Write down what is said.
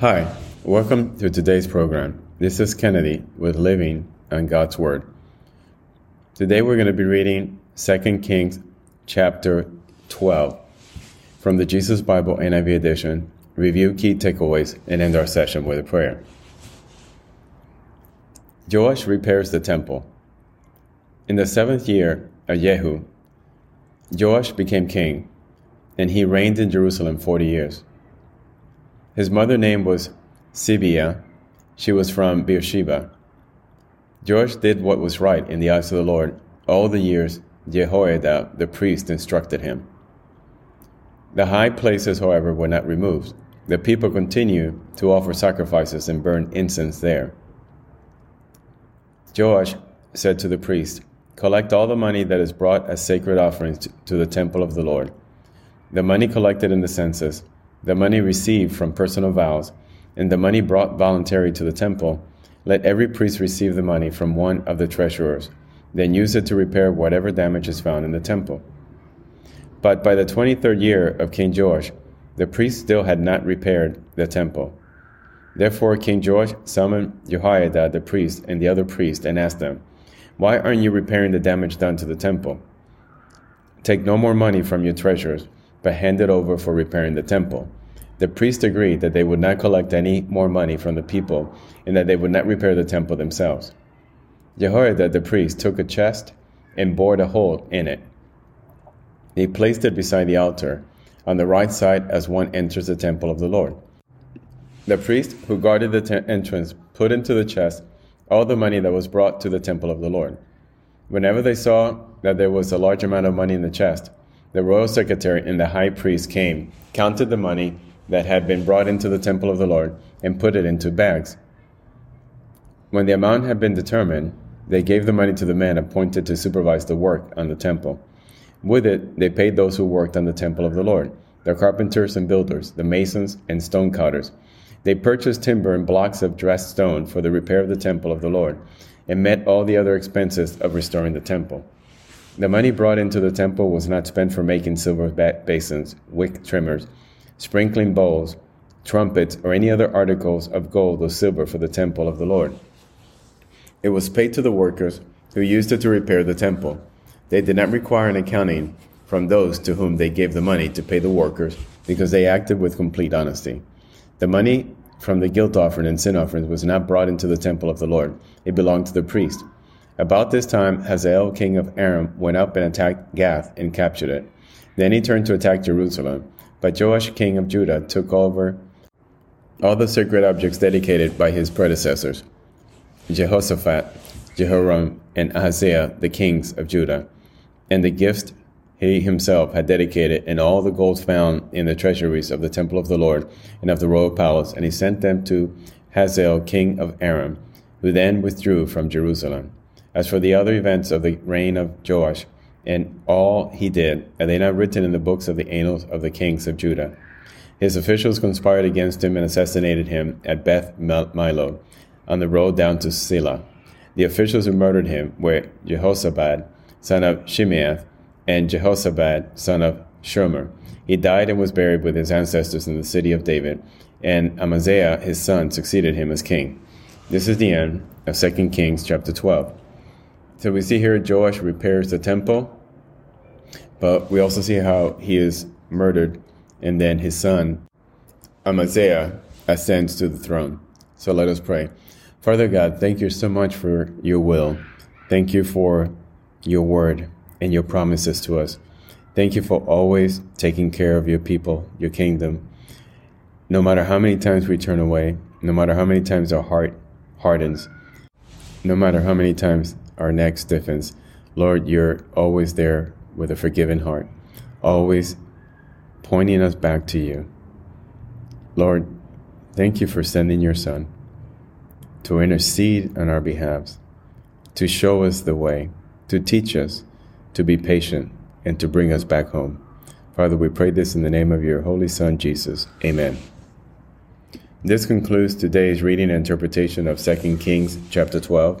Hi, welcome to today's program. This is Kennedy with Living on God's Word. Today we're going to be reading 2 Kings chapter 12 from the Jesus Bible NIV edition, review key takeaways, and end our session with a prayer. Joash repairs the temple. In the seventh year of Jehu, Joash became king, and he reigned in Jerusalem forty years. His mother name was Zibiah. She was from Beersheba. Joash did what was right in the eyes of the Lord all the years Jehoiada the priest instructed him. The high places, however, were not removed. The people continued to offer sacrifices and burn incense there. Joash said to the priest, Collect all the money that is brought as sacred offerings to the temple of the Lord. The money collected in the census the money received from personal vows, and the money brought voluntary to the temple, let every priest receive the money from one of the treasurers, then use it to repair whatever damage is found in the temple. But by the twenty third year of King Joash, the priests still had not repaired the temple. Therefore King Joash summoned Jehoiada the priest and the other priests and asked them, Why aren't you repairing the damage done to the temple? Take no more money from your treasurers but handed over for repairing the temple. The priests agreed that they would not collect any more money from the people and that they would not repair the temple themselves. Jehoiada the priest took a chest and bored a hole in it. He placed it beside the altar, on the right side as one enters the temple of the Lord. The priest who guarded the te- entrance put into the chest all the money that was brought to the temple of the Lord. Whenever they saw that there was a large amount of money in the chest, the royal secretary and the high priest came, counted the money that had been brought into the temple of the Lord, and put it into bags. When the amount had been determined, they gave the money to the men appointed to supervise the work on the temple. With it, they paid those who worked on the temple of the Lord, the carpenters and builders, the masons and stone cutters. They purchased timber and blocks of dressed stone for the repair of the temple of the Lord, and met all the other expenses of restoring the temple. The money brought into the temple was not spent for making silver basins, wick trimmers, sprinkling bowls, trumpets, or any other articles of gold or silver for the temple of the Lord. It was paid to the workers who used it to repair the temple. They did not require an accounting from those to whom they gave the money to pay the workers because they acted with complete honesty. The money from the guilt offering and sin offerings was not brought into the temple of the Lord, it belonged to the priest about this time, Hazael, king of Aram, went up and attacked Gath and captured it. Then he turned to attack Jerusalem. But Joash, king of Judah, took over all the sacred objects dedicated by his predecessors Jehoshaphat, Jehoram, and Ahaziah, the kings of Judah, and the gifts he himself had dedicated, and all the gold found in the treasuries of the temple of the Lord and of the royal palace, and he sent them to Hazael, king of Aram, who then withdrew from Jerusalem. As for the other events of the reign of Joash, and all he did, are they not written in the books of the annals of the kings of Judah? His officials conspired against him and assassinated him at Beth Millo, on the road down to Silla. The officials who murdered him were Jehozabad, son of Shimeath, and Jehozabad, son of Shomer. He died and was buried with his ancestors in the city of David, and Amaziah, his son, succeeded him as king. This is the end of 2 Kings chapter 12. So we see here Joash repairs the temple, but we also see how he is murdered, and then his son Amaziah ascends to the throne. So let us pray. Father God, thank you so much for your will. Thank you for your word and your promises to us. Thank you for always taking care of your people, your kingdom. No matter how many times we turn away, no matter how many times our heart hardens, no matter how many times our neck stiffens, Lord, you're always there with a forgiving heart, always pointing us back to you. Lord, thank you for sending your Son to intercede on our behalves, to show us the way, to teach us, to be patient, and to bring us back home. Father, we pray this in the name of your Holy Son, Jesus. Amen. This concludes today's reading and interpretation of 2 Kings chapter 12.